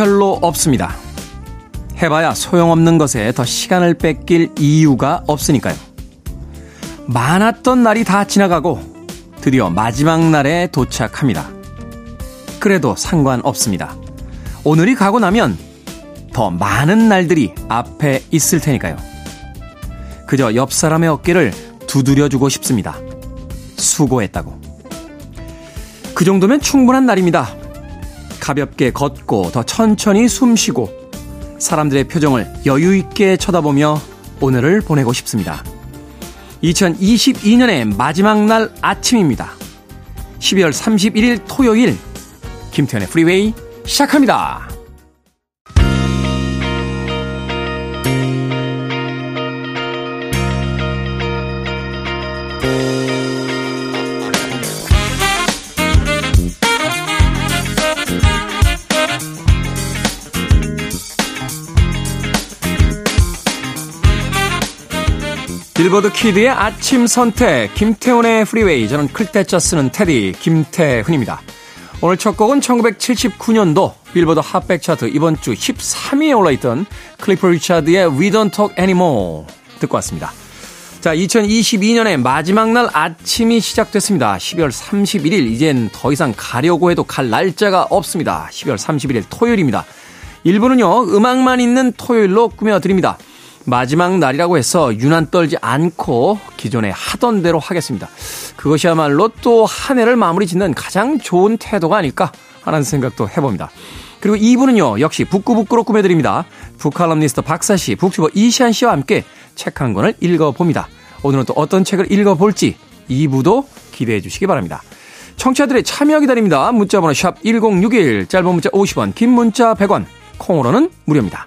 별로 없습니다. 해봐야 소용없는 것에 더 시간을 뺏길 이유가 없으니까요. 많았던 날이 다 지나가고 드디어 마지막 날에 도착합니다. 그래도 상관없습니다. 오늘이 가고 나면 더 많은 날들이 앞에 있을 테니까요. 그저 옆 사람의 어깨를 두드려주고 싶습니다. 수고했다고. 그 정도면 충분한 날입니다. 가볍게 걷고 더 천천히 숨 쉬고 사람들의 표정을 여유 있게 쳐다보며 오늘을 보내고 싶습니다. 2022년의 마지막 날 아침입니다. 12월 31일 토요일 김태현의 프리웨이 시작합니다. 빌보드 kid의 아침 선택, 김태훈의 프리웨이. 저는 클 태 자 쓰는 태디, 김태훈입니다. 오늘 첫 곡은 1979년도 빌보드 핫백 차트 이번 주 13위에 올라있던 클리프 리차드의 We Don't Talk Anymore 듣고 왔습니다. 자, 2022년의 마지막 날 아침이 시작됐습니다. 12월 31일, 이젠 더 이상 가려고 해도 갈 날짜가 없습니다. 12월 31일 토요일입니다. 1부는요, 음악만 있는 토요일로 꾸며드립니다. 마지막 날이라고 해서 유난 떨지 않고 기존에 하던 대로 하겠습니다. 그것이야말로 또 한 해를 마무리 짓는 가장 좋은 태도가 아닐까 하는 생각도 해봅니다. 그리고 2부는요, 역시 북구북구로 꾸며드립니다. 북칼럼니스트 박사씨, 북튜버 이시안 씨와 함께 책 한 권을 읽어봅니다. 오늘은 또 어떤 책을 읽어볼지 2부도 기대해 주시기 바랍니다. 청취자들의 참여 기다립니다. 문자번호 샵 1061, 짧은 문자 50원, 긴 문자 100원, 콩으로는 무료입니다.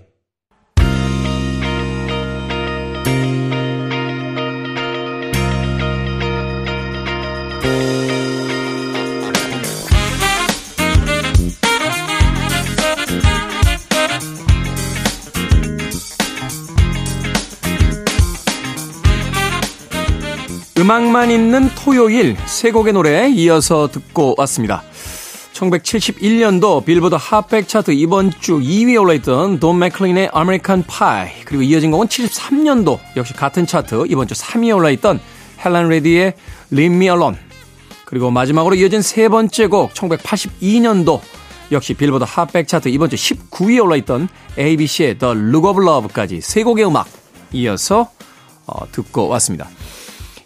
음악만 있는 토요일 세 곡의 노래 이어서 듣고 왔습니다. 1971년도 빌보드 핫백 차트 이번 주 2위에 올라있던 돈 맥클린의 American Pie 그리고 이어진 곡은 73년도 역시 같은 차트 이번 주 3위에 올라있던 헬렌 레디의 Leave Me Alone 그리고 마지막으로 이어진 세 번째 곡 1982년도 역시 빌보드 핫백 차트 이번 주 19위에 올라있던 ABC의 The Look of Love까지 세 곡의 음악 이어서 어, 듣고 왔습니다.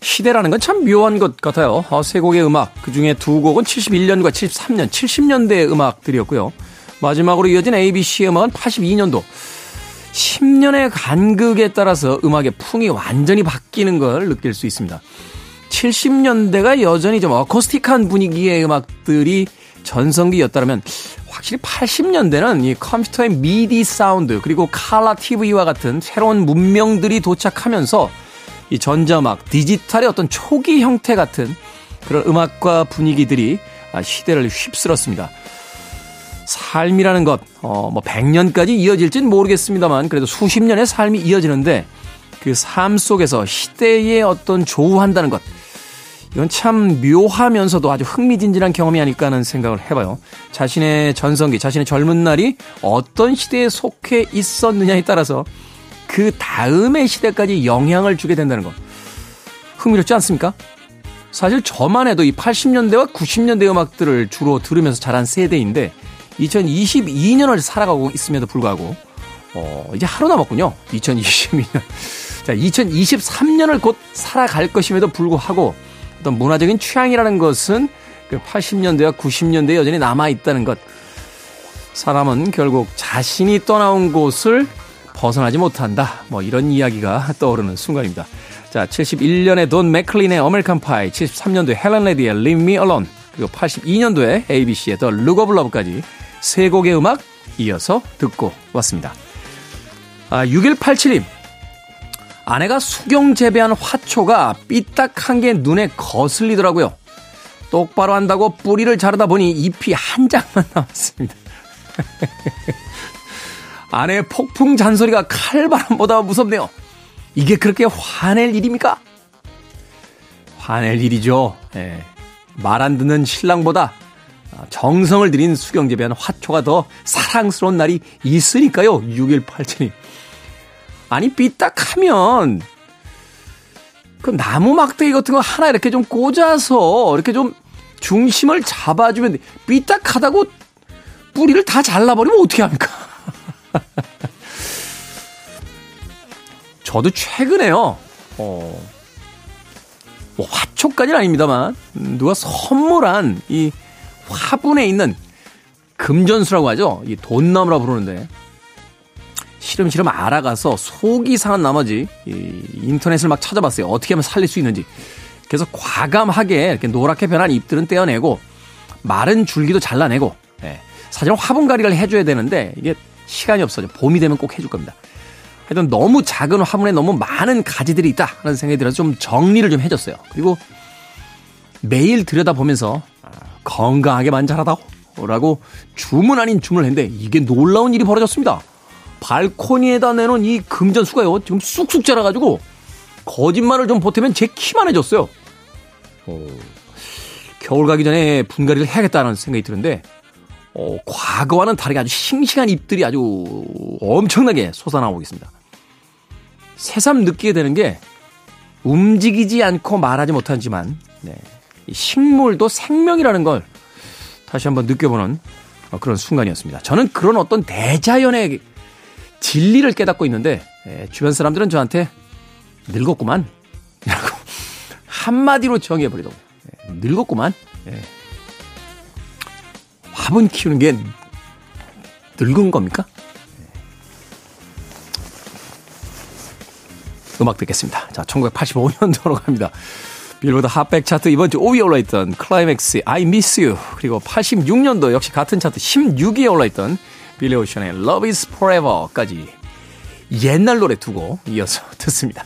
시대라는 건 참 묘한 것 같아요. 어, 세 곡의 음악, 그 중에 두 곡은 71년과 73년, 70년대의 음악들이었고요. 마지막으로 이어진 ABC의 음악은 82년도. 10년의 간극에 따라서 음악의 풍이 완전히 바뀌는 걸 느낄 수 있습니다. 70년대가 여전히 좀 어코스틱한 분위기의 음악들이 전성기였다면 확실히 80년대는 이 컴퓨터의 미디 사운드 그리고 칼라 TV와 같은 새로운 문명들이 도착하면서 이 전자음악, 디지털의 어떤 초기 형태 같은 그런 음악과 분위기들이 아, 시대를 휩쓸었습니다. 삶이라는 것, 어, 뭐 100년까지 이어질진 모르겠습니다만 그래도 수십 년의 삶이 이어지는데 그 삶 속에서 시대에 어떤 조우한다는 것, 이건 참 묘하면서도 아주 흥미진진한 경험이 아닐까 하는 생각을 해봐요. 자신의 전성기, 자신의 젊은 날이 어떤 시대에 속해 있었느냐에 따라서 그 다음의 시대까지 영향을 주게 된다는 거. 흥미롭지 않습니까? 사실 저만 해도 이 80년대와 90년대 음악들을 주로 들으면서 자란 세대인데 2022년을 살아가고 있음에도 불구하고 어, 이제 하루 남았군요. 2022년. 자, 2023년을 곧 살아갈 것임에도 불구하고 어떤 문화적인 취향이라는 것은 그 80년대와 90년대에 여전히 남아 있다는 것. 사람은 결국 자신이 떠나온 곳을 벗어나지 못한다. 뭐 이런 이야기가 떠오르는 순간입니다. 자, 71년에 돈 맥클린의 American Pie, 73년도에 헬렌 레디의 Leave Me Alone, 그리고 82년도에 ABC의 The Look of Love까지 세 곡의 음악 이어서 듣고 왔습니다. 아, 6187님. 아내가 수경 재배한 화초가 삐딱한 게 눈에 거슬리더라고요. 똑바로 한다고 뿌리를 자르다 보니 잎이 한 장만 남았습니다. 아내의 폭풍 잔소리가 칼바람보다 무섭네요. 이게 그렇게 화낼 일입니까? 화낼 일이죠. 예. 말안 듣는 신랑보다 정성을 들인 수경재배한 화초가 더 사랑스러운 날이 있으니까요. 6187님. 아니, 삐딱하면 그 나무 막대기 같은 거 하나 이렇게 좀 꽂아서 이렇게 좀 중심을 잡아주면 삐딱하다고 뿌리를 다 잘라버리면 어떻게 합니까? 저도 최근에요. 어, 뭐 화초까지는 아닙니다만 누가 선물한 이 화분에 있는 금전수라고 하죠. 이 돈나무라 부르는데 시름시름 알아가서 속이 상한 나머지 이 인터넷을 막 찾아봤어요. 어떻게 하면 살릴 수 있는지. 그래서 과감하게 이렇게 노랗게 변한 잎들은 떼어내고 마른 줄기도 잘라내고 예, 사실은 화분가리를 해줘야 되는데 이게 시간이 없어져. 봄이 되면 꼭 해줄 겁니다. 하여튼 너무 작은 화분에 너무 많은 가지들이 있다 하는 생각이 들어서 좀 정리를 좀 해줬어요. 그리고 매일 들여다보면서 아, 건강하게만 자라다오 라고 주문 아닌 주문을 했는데 이게 놀라운 일이 벌어졌습니다. 발코니에다 내놓은 이 금전수가요 지금 쑥쑥 자라가지고 거짓말을 좀 보태면 제 키만 해졌어요. 어, 겨울 가기 전에 분갈이를 해야겠다는 생각이 드는데 어, 과거와는 다르게 아주 싱싱한 잎들이 아주 엄청나게 솟아나오고 있습니다. 새삼 느끼게 되는 게 움직이지 않고 말하지 못하지만 네, 식물도 생명이라는 걸 다시 한번 느껴보는 그런 순간이었습니다. 저는 그런 어떤 대자연의 진리를 깨닫고 있는데 예, 주변 사람들은 저한테 늙었구만 라고 한마디로 정의해버리더라고요. 예, 늙었구만. 예. 화분 키우는 게 늙은 겁니까? 음악 듣겠습니다. 자, 1985년도로 갑니다. 빌보드 핫백 차트 이번 주 5위에 올라있던 클라이맥스 I Miss You 그리고 86년도 역시 같은 차트 16위에 올라있던 빌리 오션의 Love is Forever까지 옛날 노래 두 곡 이어서 듣습니다.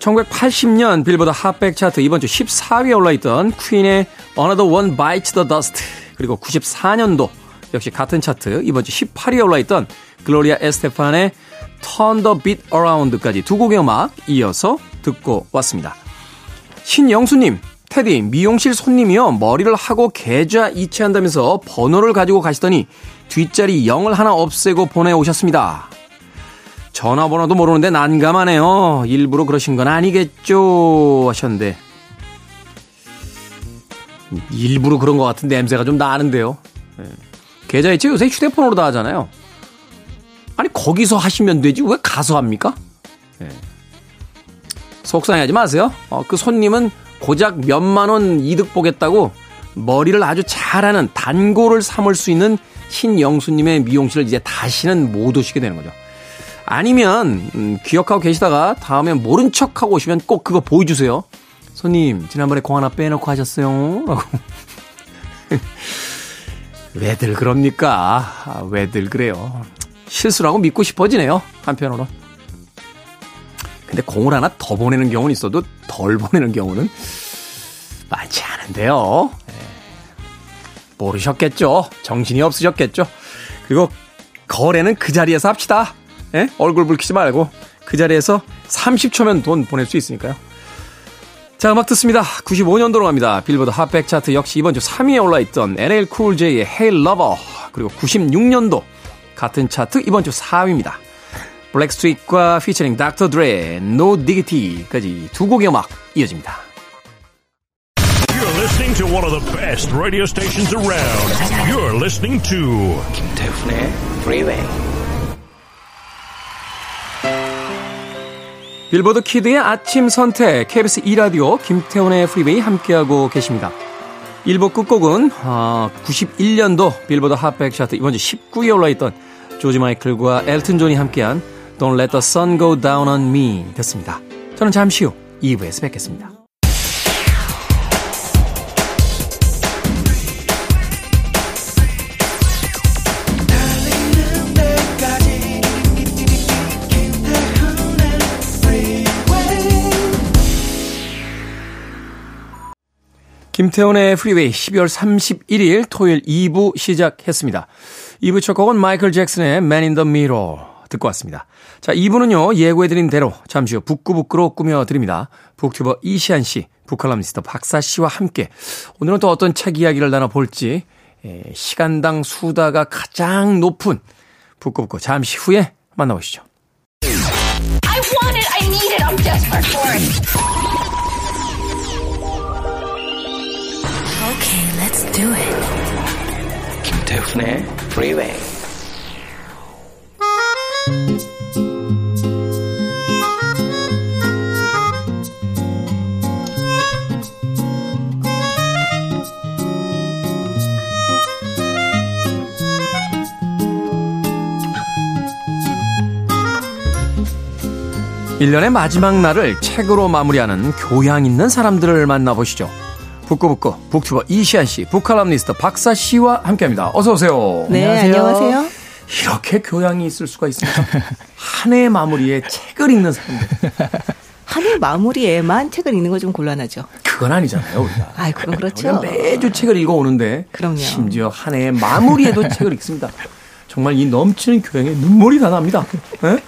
1980년 빌보드 핫백 차트 이번 주 14위에 올라있던 퀸의 Another One Bites the Dust, 그리고 94년도 역시 같은 차트 이번 주 18위에 올라있던 글로리아 에스테판의 Turn the Beat Around까지 두 곡의 음악 이어서 듣고 왔습니다. 신영수님, 테디, 미용실 손님이요. 머리를 하고 계좌 이체한다면서 번호를 가지고 가시더니 뒷자리 0을 하나 없애고 보내오셨습니다. 전화번호도 모르는데 난감하네요. 일부러 그러신 건 아니겠죠? 하셨는데. 일부러 그런 것 같은 냄새가 좀 나는데요. 네. 계좌 이체 요새 휴대폰으로 다 하잖아요. 아니, 거기서 하시면 되지. 왜 가서 합니까? 네. 속상해 하지 마세요. 어, 그 손님은 고작 몇만 원 이득 보겠다고 머리를 아주 잘하는 단골을 삼을 수 있는 신영수님의 미용실을 이제 다시는 못 오시게 되는 거죠. 아니면 음, 기억하고 계시다가 다음에 모른 척하고 오시면 꼭 그거 보여주세요. 손님 지난번에 공 하나 빼놓고 하셨어요. 라고. 왜들 그럽니까? 아, 왜들 그래요? 실수라고 믿고 싶어지네요. 한편으로. 근데 공을 하나 더 보내는 경우는 있어도 덜 보내는 경우는 많지 않은데요. 네. 모르셨겠죠. 정신이 없으셨겠죠. 그리고 거래는 그 자리에서 합시다. 네? 얼굴 붉히지 말고 그 자리에서 30초면 돈 보낼 수 있으니까요. 자, 음악 듣습니다. 95년도로 갑니다. 빌보드 핫백 차트 역시 이번 주 3위에 올라있던 LL Cool J의 Hey Lover 그리고 96년도 같은 차트 이번 주 4위입니다. 블랙스트리트과 피처링 닥터 드레, No Diggity까지 두 곡의 음악 이어집니다. You're listening to one of the best radio stations around. You're listening to 김태훈의 Freeway. 빌보드 kid의 아침 선택 KBS 2라디오 김태훈의 프리웨이 함께하고 계십니다. 1부 끝곡은 어, 91년도 빌보드 핫백 차트 이번 주 19위에 올라있던 조지 마이클과 엘튼 존이 함께한 Don't Let the Sun Go Down on Me 됐습니다. 저는 잠시 후 2부에서 뵙겠습니다. 김태훈의 프리웨이 12월 31일 토요일 2부 시작했습니다. 2부 첫 곡은 마이클 잭슨의 Man in the Mirror 듣고 왔습니다. 자, 2부는요, 예고해드린 대로 잠시 후 북구북구로 꾸며드립니다. 북튜버 이시안 씨, 북칼럼니스트 박사 씨와 함께 오늘은 또 어떤 책 이야기를 나눠볼지 에, 시간당 수다가 가장 높은 북구북구 잠시 후에 만나보시죠. Do it. 김태훈의 Freeway. 일년의 마지막 날을 책으로 마무리하는 교양 있는 사람들을 만나보시죠. 북구북구 북튜버 이시안 씨, 북칼럼니스트 박사 씨와 함께합니다. 어서 오세요. 네, 안녕하세요. 안녕하세요. 이렇게 교양이 있을 수가 있습니까? 한해 마무리에 책을 읽는 사람들. 한 해 마무리에만 책을 읽는 거 좀 곤란하죠. 그건 아니잖아요, 우리가. 아, 그건 그렇죠. 매주 책을 읽어 오는데. 그럼요. 심지어 한 해 마무리에도 책을 읽습니다. 정말 이 넘치는 교양에 눈물이 다 납니다. 네?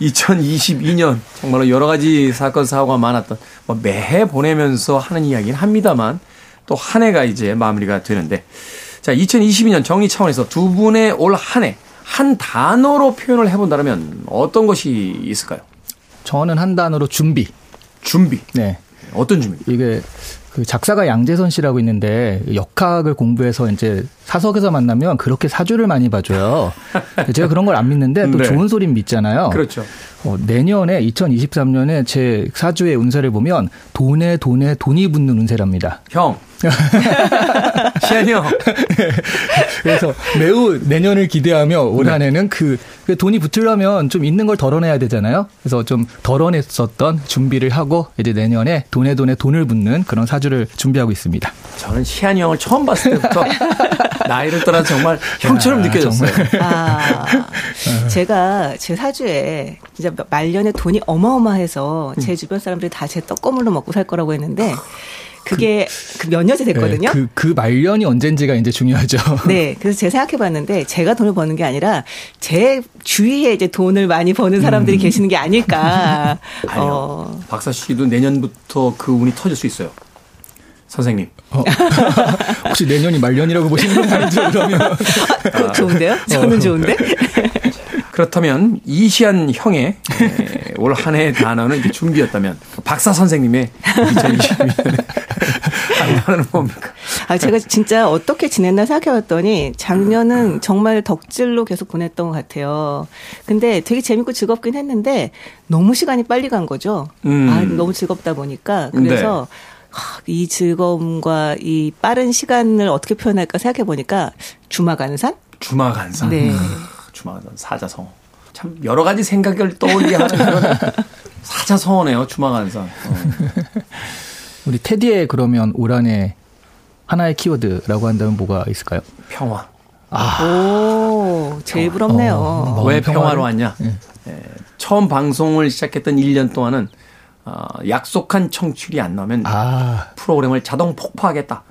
2022년 정말로 여러 가지 사건 사고가 많았던 뭐 매해 보내면서 하는 이야기는 합니다만 또 한 해가 이제 마무리가 되는데 자 2022년 정리 차원에서 두 분의 올 한 해한 단어로 표현을 해본다면 어떤 것이 있을까요? 저는 한 단어로 준비. 준비. 네. 어떤 준비? 이게 그 작사가 양재선 씨라고 있는데 역학을 공부해서 이제 사석에서 만나면 그렇게 사주를 많이 봐줘요. 제가 그런 걸 안 믿는데 또 네. 좋은 소리는 믿잖아요. 그렇죠. 어, 내년에 2023년에 제 사주의 운세를 보면 돈에 돈에 돈이 붙는 운세랍니다. 형. 시안이 형. 그래서 매우 내년을 기대하며 올 네. 한해는 그, 그 돈이 붙으려면 좀 있는 걸 덜어내야 되잖아요. 그래서 좀 덜어냈었던 준비를 하고 이제 내년에 돈에 돈에 돈을 붙는 그런 사주를 준비하고 있습니다. 저는 시안이 형을 처음 봤을 때부터 나이를 떠나 정말 형처럼 야, 느껴졌어요. 아, 제가 제 사주에 이제 말년에 돈이 어마어마해서 제 음. 주변 사람들이 다 제 떡고물로 먹고 살 거라고 했는데 그게 그, 몇 년째 됐거든요. 네, 그, 그 말년이 언젠지가 이제 중요하죠. 네. 그래서 제가 생각해 봤는데 제가 돈을 버는 게 아니라 제 주위에 이제 돈을 많이 버는 사람들이 음. 계시는 게 아닐까. 아니요. 어. 박사 씨도 내년부터 그 운이 터질 수 있어요. 선생님. 어. 혹시 내년이 말년이라고 보시는 건 아니죠, 그러면? 아, 좋은데요? 저는 어. 좋은데? 그렇다면 이시안 형의 올 한 해의 단어는 이제 준비였다면 박사 선생님의 2022년에 단어는 뭡니까? 아 제가 진짜 어떻게 지냈나 생각해봤더니 작년은 정말 덕질로 계속 보냈던 것 같아요. 근데 되게 재밌고 즐겁긴 했는데 너무 시간이 빨리 간 거죠. 음. 아 너무 즐겁다 보니까 그래서. 네. 이 즐거움과 이 빠른 시간을 어떻게 표현할까 생각해 보니까 주마간산? 주마간산. 네. 주마간산 사자성어. 참 여러 가지 생각을 떠올리게 하는 그런 사자성어네요. 주마간산. 어. 우리 테디의 그러면 올 한해 하나의 키워드라고 한다면 뭐가 있을까요? 평화. 아. 오, 제일 부럽네요. 어, 왜 평화로 왔냐? 네. 네. 처음 방송을 시작했던 1년 동안은 어, 약속한 청취율이 안 나오면 아. 프로그램을 자동 폭파하겠다.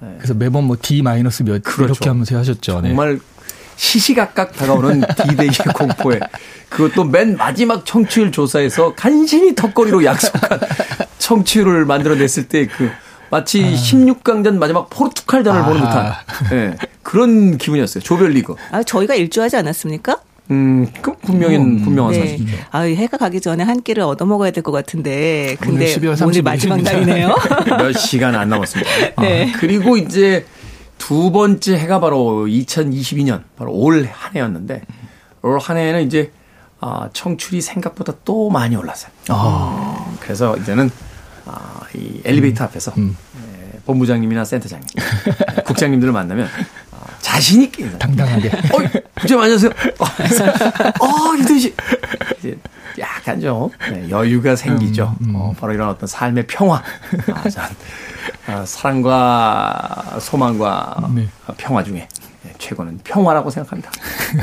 네. 그래서 매번 뭐 D 마이너스 몇 그렇죠. 이렇게 하면서 하셨죠. 네. 정말 네. 시시각각 다가오는 D-Day의 공포에 그것도 맨 마지막 청취율 조사에서 간신히 턱걸이로 약속한 청취율을 만들어냈을 때그 마치 아. 16강전 마지막 포르투갈전을 아. 보는 듯한 네, 그런 기분이었어요. 조별리그. 아 저희가 일주하지 않았습니까? 음, 그 분명히 음, 분명한 네. 사실이죠. 아, 해가 가기 전에 한 끼를 얻어 먹어야 될 것 같은데. 근데 오늘, 오늘 마지막 날이네요. 몇 시간 안 남았습니다. 네. 아, 그리고 이제 두 번째 해가 바로 2022년, 바로 올 한 해였는데, 올 한 해는 이제 어, 청출이 생각보다 또 많이 올랐어요. 아. 그래서 이제는 어, 이 엘리베이터 음. 앞에서 음. 예, 본부장님이나 센터장님, 예, 국장님들을 만나면 어, 자신 있게 당당하게. 어, 부장 안녕하세요. 어, 씨. 이제 약간 좀 네, 여유가 생기죠. 음, 음. 어, 바로 이런 어떤 삶의 평화. 아, 전, 아, 사랑과 소망과 네. 평화 중에 네, 최고는 평화라고 생각합니다.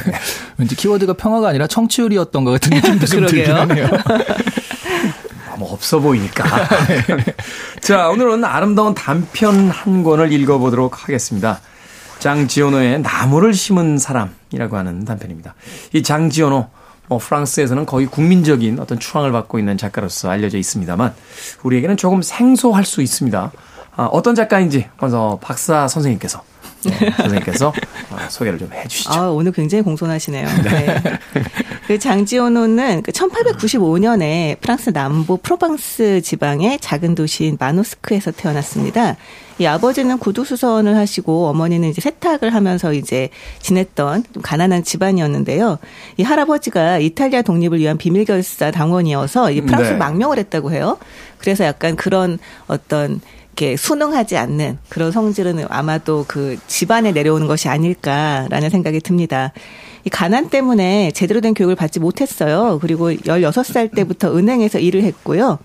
왠지 키워드가 평화가 아니라 청취율이었던 것 같은 느낌도 좀 들긴 하네요. 너무 없어 보이니까. 자, 오늘은 아름다운 단편 한 권을 읽어보도록 하겠습니다. 장지오노의 나무를 심은 사람이라고 하는 단편입니다. 이 장지오노, 뭐 프랑스에서는 거의 국민적인 어떤 추앙을 받고 있는 작가로서 알려져 있습니다만 우리에게는 조금 생소할 수 있습니다. 아, 어떤 작가인지 먼저 박사 선생님께서 네, 선생님께서 아, 소개를 좀 해주시죠. 아, 오늘 굉장히 공손하시네요. 네. 그 장지오노는 그 1895년에 프랑스 남부 프로방스 지방의 작은 도시인 마노스크에서 태어났습니다. 이 아버지는 구두수선을 하시고 어머니는 이제 세탁을 하면서 이제 지냈던 좀 가난한 집안이었는데요. 이 할아버지가 이탈리아 독립을 위한 비밀결사 당원이어서 이 프랑스 네. 망명을 했다고 해요. 그래서 약간 그런 어떤 이렇게 순응하지 않는 그런 성질은 아마도 그 집안에 내려오는 것이 아닐까라는 생각이 듭니다. 이 가난 때문에 제대로 된 교육을 받지 못했어요. 그리고 16살 때부터 은행에서 일을 했고요.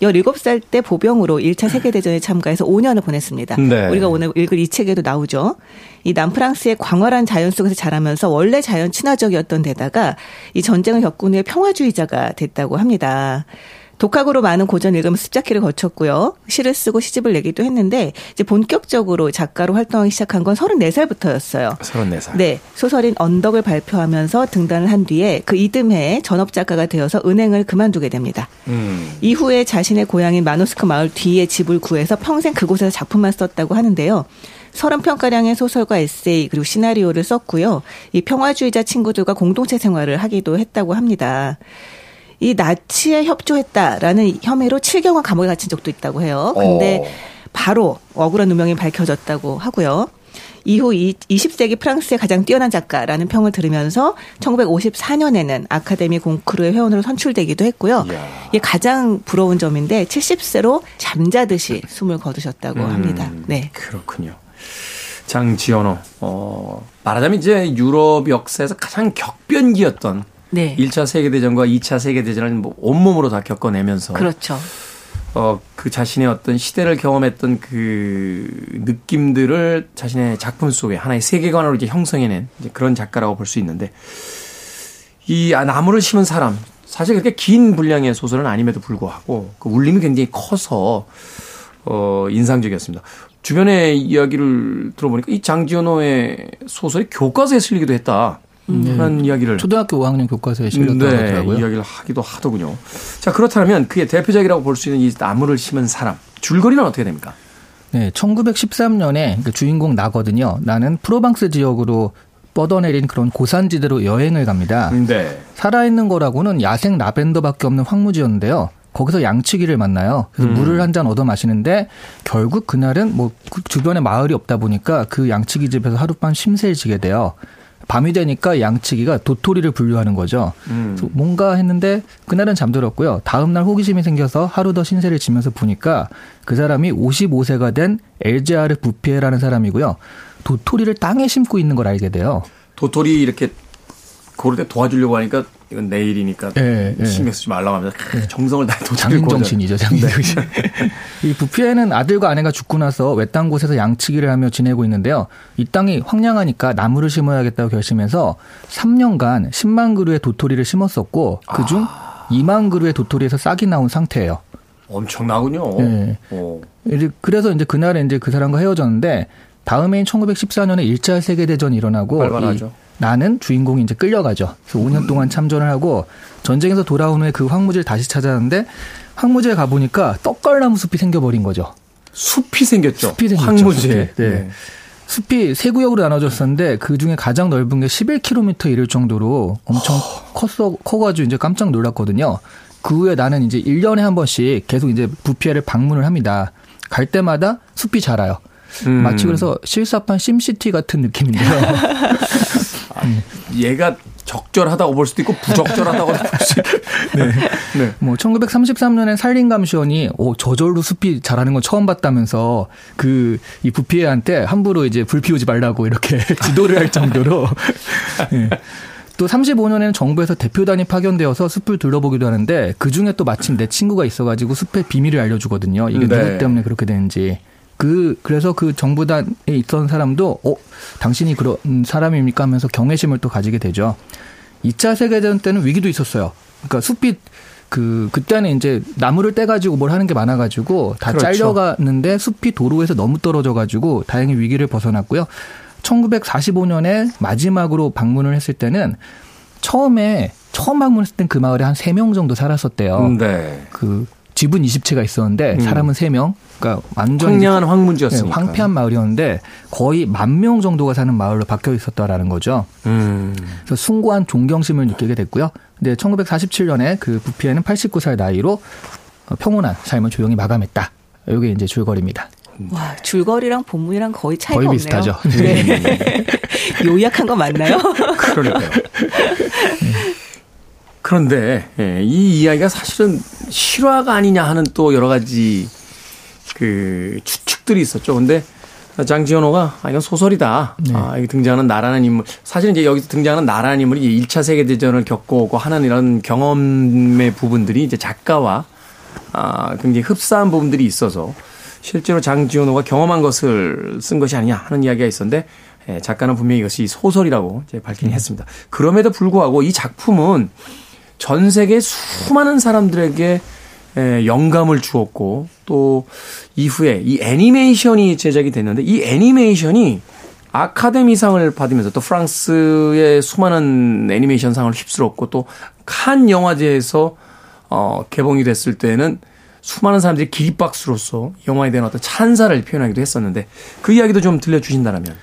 17살 때 보병으로 1차 세계대전에 참가해서 5년을 보냈습니다. 네. 우리가 오늘 읽을 이 책에도 나오죠. 이 남프랑스의 광활한 자연 속에서 자라면서 원래 자연 친화적이었던 데다가 이 전쟁을 겪은 후에 평화주의자가 됐다고 합니다. 독학으로 많은 고전 읽음 습작기를 거쳤고요. 시를 쓰고 시집을 내기도 했는데 이제 본격적으로 작가로 활동하기 시작한 건 34살부터였어요. 34살. 네. 소설인 언덕을 발표하면서 등단을 한 뒤에 그 이듬해 전업 작가가 되어서 은행을 그만두게 됩니다. 음. 이후에 자신의 고향인 마노스크 마을 뒤에 집을 구해서 평생 그곳에서 작품만 썼다고 하는데요. 서른 편가량의 소설과 에세이 그리고 시나리오를 썼고요. 이 평화주의자 친구들과 공동체 생활을 하기도 했다고 합니다. 이 나치에 협조했다라는 혐의로 7개월 감옥에 갇힌 적도 있다고 해요. 근데 어. 바로 억울한 누명이 밝혀졌다고 하고요. 이후 20세기 프랑스의 가장 뛰어난 작가라는 평을 들으면서 1954년에는 아카데미 공크루의 회원으로 선출되기도 했고요. 이게 가장 부러운 점인데 70세로 잠자듯이 숨을 거두셨다고 음, 합니다. 네. 그렇군요. 장지연호, 어, 말하자면 이제 유럽 역사에서 가장 격변기였던 네. 1차 세계대전과 2차 세계대전을 뭐 온몸으로 다 겪어내면서 그렇죠. 어, 그 자신의 어떤 시대를 경험했던 그 느낌들을 자신의 작품 속에 하나의 세계관으로 이제 형성해낸 이제 그런 작가라고 볼 수 있는데 이 아, 나무를 심은 사람 사실 그렇게 긴 분량의 소설은 아님에도 불구하고 그 울림이 굉장히 커서 어, 인상적이었습니다. 주변의 이야기를 들어보니까 이 장지현호의 소설이 교과서에 실리기도 했다. 네. 그런 이야기를 초등학교 5학년 교과서에 실렸다고 네, 하더라고요. 이야기를 하기도 하더군요. 자 그렇다면 그의 대표작이라고 볼 수 있는 이 나무를 심은 사람 줄거리는 어떻게 됩니까? 네, 1913년에 그 주인공 나거든요. 나는 프로방스 지역으로 뻗어내린 그런 고산지대로 여행을 갑니다. 네. 살아있는 거라고는 야생 라벤더밖에 없는 황무지였는데요. 거기서 양치기를 만나요. 그래서 음. 물을 한 잔 얻어 마시는데 결국 그날은 뭐 그 주변에 마을이 없다 보니까 그 양치기 집에서 하룻밤 심세지게 돼요. 밤이 되니까 양치기가 도토리를 분류하는 거죠. 음. 뭔가 했는데 그날은 잠들었고요. 다음 날 호기심이 생겨서 하루 더 신세를 지면서 보니까 그 사람이 55세가 된 엘제아르 부피에라는 사람이고요. 도토리를 땅에 심고 있는 걸 알게 돼요. 도토리 이렇게 고를 때 도와주려고 하니까 이건 내일이니까 네, 신경 쓰지 말라고 하면서 네. 정성을 다해 장인정신이죠, 장인정신. 네. 이 부피에는 아들과 아내가 죽고 나서 외딴 곳에서 양치기를 하며 지내고 있는데요. 이 땅이 황량하니까 나무를 심어야겠다고 결심해서 3년간 10만 그루의 도토리를 심었었고 그중 아. 2만 그루의 도토리에서 싹이 나온 상태예요. 엄청나군요. 네. 오. 이제 그래서 이제 그날에 이제 그 사람과 헤어졌는데 다음해인 1914년에 1차 세계대전이 일어나고 발발하죠. 나는 주인공이 이제 끌려가죠. 그래서 5년 동안 참전을 하고 전쟁에서 돌아온 후에 그 황무지를 다시 찾았는데 황무지에 가 보니까 떡갈나무 숲이 생겨버린 거죠. 숲이 생겼죠. 숲이 생겼죠. 황무지에. 네. 네. 숲이 세 구역으로 나눠졌었는데 그 중에 가장 넓은 게 11km 이를 정도로 엄청 컸어 커가지고 이제 깜짝 놀랐거든요. 그 후에 나는 이제 1년에 한 번씩 계속 이제 부피아를 방문을 합니다. 갈 때마다 숲이 자라요. 음. 마치 그래서 실사판 심시티 같은 느낌인데요. 얘가 적절하다고 볼 수도 있고 부적절하다고 볼 수도 있고. 네. 네. 뭐 1933년에 산림감시원이 오 저절로 숲이 자라는 건 처음 봤다면서 그 이 부피해한테 함부로 이제 불 피우지 말라고 이렇게 지도를 할 정도로 네. 또 35년에는 정부에서 대표단이 파견되어서 숲을 둘러보기도 하는데 그 중에 또 마침 내 친구가 있어가지고 숲의 비밀을 알려주거든요. 이게 네. 누구 때문에 그렇게 되는지. 그 그래서 그 정부단에 있던 사람도 어 당신이 그런 사람입니까 하면서 경외심을 또 가지게 되죠. 2차 세계대전 때는 위기도 있었어요. 그러니까 숲이 그 그때는 이제 나무를 떼 가지고 뭘 하는 게 많아 가지고 다 그렇죠. 잘려갔는데 숲이 도로에서 너무 떨어져 가지고 다행히 위기를 벗어났고요. 1945년에 마지막으로 방문을 했을 때는 처음에 처음 방문했을 땐 그 마을에 한 3명 정도 살았었대요. 네. 그 집은 20채가 있었는데 음. 사람은 3명. 그러니까 완전 황량한 황문지였으니까. 네, 황폐한 마을이었는데 거의 만 명 정도가 사는 마을로 바뀌어 있었다라는 거죠. 음. 그래서 숭고한 존경심을 느끼게 됐고요. 근데 1947년에 그 부피에는 89살 나이로 평온한 삶을 조용히 마감했다. 이게 이제 줄거리입니다. 와, 줄거리랑 본문이랑 거의 차이가 거의 없네요. 비슷하죠. 네. 요약한 거 맞나요? 그러니까요. 그런데 예, 이 이야기가 사실은 실화가 아니냐 하는 또 여러 가지 그 추측들이 있었죠. 근데 장지현호가 아, 이건 소설이다. 네. 아, 여기 등장하는 나라는 인물. 사실은 이제 여기서 등장하는 나라는 인물이 1차 세계 대전을 겪고 오고 하는 이런 경험의 부분들이 이제 작가와 아, 굉장히 흡사한 부분들이 있어서 실제로 장지현호가 경험한 것을 쓴 것이 아니냐 하는 이야기가 있었는데 예, 작가는 분명히 이것이 소설이라고 이제 밝히긴 음. 했습니다. 그럼에도 불구하고 이 작품은 전 세계 수많은 사람들에게 예, 영감을 주었고 또 이후에 이 애니메이션이 제작이 됐는데 이 애니메이션이 아카데미상을 받으면서 또 프랑스의 수많은 애니메이션 상을 휩쓸었고 또 칸 영화제에서 어 개봉이 됐을 때는 수많은 사람들이 기립박수로서 영화에 대한 어떤 찬사를 표현하기도 했었는데 그 이야기도 좀 들려주신다면.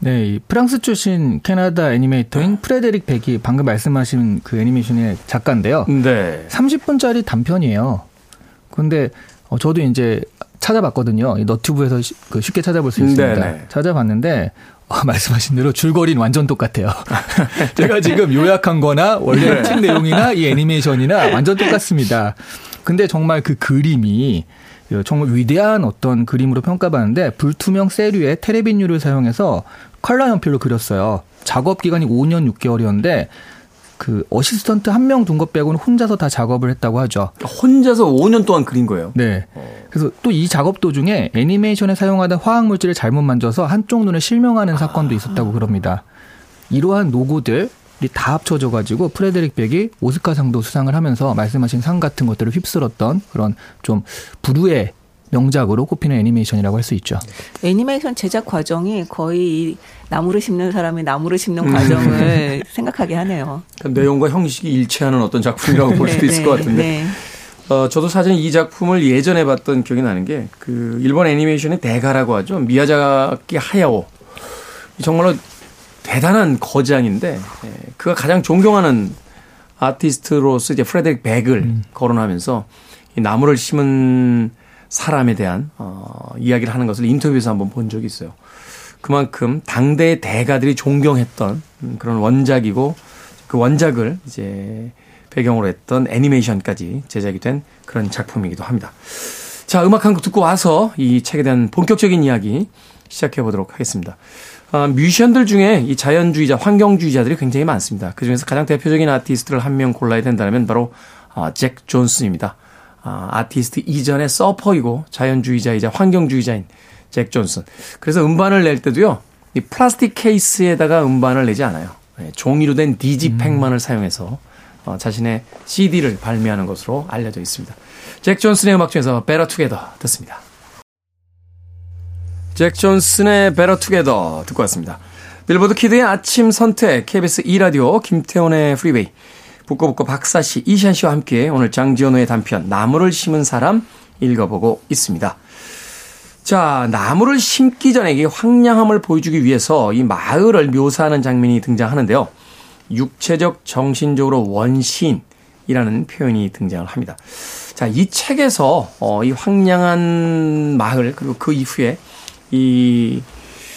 네, 프랑스 출신 캐나다 애니메이터인 프레데릭 백이 방금 말씀하신 그 애니메이션의 작가인데요. 네. 30분짜리 단편이에요. 근데 어, 저도 이제 찾아봤거든요. 이 너튜브에서 시, 그 쉽게 찾아볼 수 있습니다. 네네. 네. 찾아봤는데 어, 말씀하신 대로 줄거리는 완전 똑같아요. 제가 지금 요약한 거나 원래 네. 책 내용이나 이 애니메이션이나 완전 똑같습니다. 근데 정말 그 그림이 정말 위대한 어떤 그림으로 평가받는데 불투명 세류에 테레빈유를 사용해서 컬러 연필로 그렸어요. 작업 기간이 5년 6개월이었는데 그 어시스턴트 한 명 둔 것 빼고는 혼자서 다 작업을 했다고 하죠. 혼자서 5년 동안 그린 거예요. 네. 그래서 또 이 작업 도중에 애니메이션에 사용하던 화학 물질을 잘못 만져서 한쪽 눈에 실명하는 사건도 있었다고 그럽니다. 이러한 노고들 다 합쳐져 가지고 프레데릭 백이 오스카상도 수상을 하면서 말씀하신 상 같은 것들을 휩쓸었던 그런 좀 불후의 명작으로 꼽히는 애니메이션이라고 할 수 있죠. 애니메이션 제작 과정이 거의 나무를 심는 사람이 나무를 심는 음. 과정을 생각하게 하네요. 그러니까 내용과 형식이 일치하는 어떤 작품이라고 볼 수도 네, 있을 것 네, 같은데. 네. 어, 저도 사실 이 작품을 예전에 봤던 기억이 나는 게 그 일본 애니메이션의 대가라고 하죠. 미야자키 하야오. 정말로 대단한 거장인데 예, 그가 가장 존경하는 아티스트로서 이제 프레데릭 백을 음. 거론하면서 이 나무를 심은 사람에 대한 어, 이야기를 하는 것을 인터뷰에서 한번 본 적이 있어요. 그만큼 당대의 대가들이 존경했던 그런 원작이고 그 원작을 이제 배경으로 했던 애니메이션까지 제작이 된 그런 작품이기도 합니다. 자, 음악 한 곡 듣고 와서 이 책에 대한 본격적인 이야기 시작해 보도록 하겠습니다. 어, 뮤지션들 중에 이 자연주의자, 환경주의자들이 굉장히 많습니다. 그 중에서 가장 대표적인 아티스트를 한 명 골라야 된다면 바로 어, 잭 존슨입니다. 아, 아티스트 이전의 서퍼이고 자연주의자이자 환경주의자인 잭 존슨. 그래서 음반을 낼 때도요, 이 플라스틱 케이스에다가 음반을 내지 않아요. 네, 종이로 된 Digipak만을 음. 사용해서 어, 자신의 CD를 발매하는 것으로 알려져 있습니다. 잭 존슨의 음악 중에서 Better Together 듣습니다. 잭 존슨의 Better Together 듣고 왔습니다. 빌보드 키드의 아침 선택, KBS 2라디오, 김태훈의 프리웨이, 북고북고 박사씨, 이시안씨와 함께 오늘 장 지오노의 단편 나무를 심은 사람 읽어보고 있습니다. 자, 나무를 심기 전에 이 황량함을 보여주기 위해서 이 마을을 묘사하는 장면이 등장하는데요. 육체적, 정신적으로 원시인 이라는 표현이 등장을 합니다. 자, 이 책에서 어, 이 황량한 마을 그리고 그 이후에 이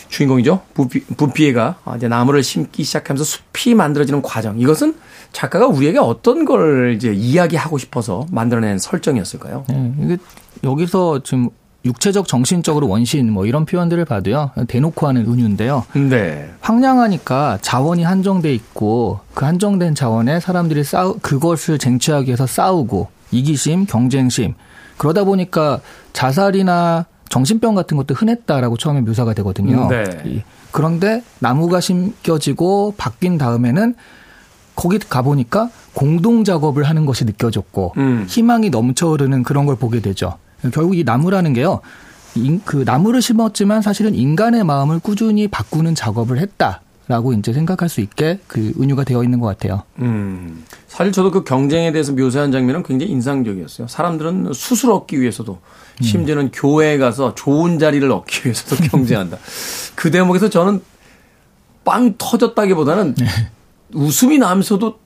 주인공이죠. 부피, 부피가 이제 나무를 심기 시작하면서 숲이 만들어지는 과정. 이것은 작가가 우리에게 어떤 걸 이제 이야기하고 싶어서 만들어낸 설정이었을까요? 네, 이게 여기서 지금 육체적, 정신적으로 원신 뭐 이런 표현들을 봐도요 대놓고 하는 은유인데요. 네. 황량하니까 자원이 한정돼 있고 그 한정된 자원에 사람들이 싸우 그것을 쟁취하기 위해서 싸우고 이기심, 경쟁심 그러다 보니까 자살이나 정신병 같은 것도 흔했다라고 처음에 묘사가 되거든요. 네. 그런데 나무가 심겨지고 바뀐 다음에는 거기 가보니까 공동 작업을 하는 것이 느껴졌고 음. 희망이 넘쳐흐르는 그런 걸 보게 되죠. 결국 이 나무라는 게요. 그 나무를 심었지만 사실은 인간의 마음을 꾸준히 바꾸는 작업을 했다 라고 이제 생각할 수 있게 그 은유가 되어 있는 것 같아요. 음. 사실 저도 그 경쟁에 대해서 묘사한 장면은 굉장히 인상적이었어요. 사람들은 수술 얻기 위해서도 심지어는 교회에 가서 좋은 자리를 얻기 위해서도 경쟁한다. 그 대목에서 저는 빵 터졌다기보다는 웃음이 나면서도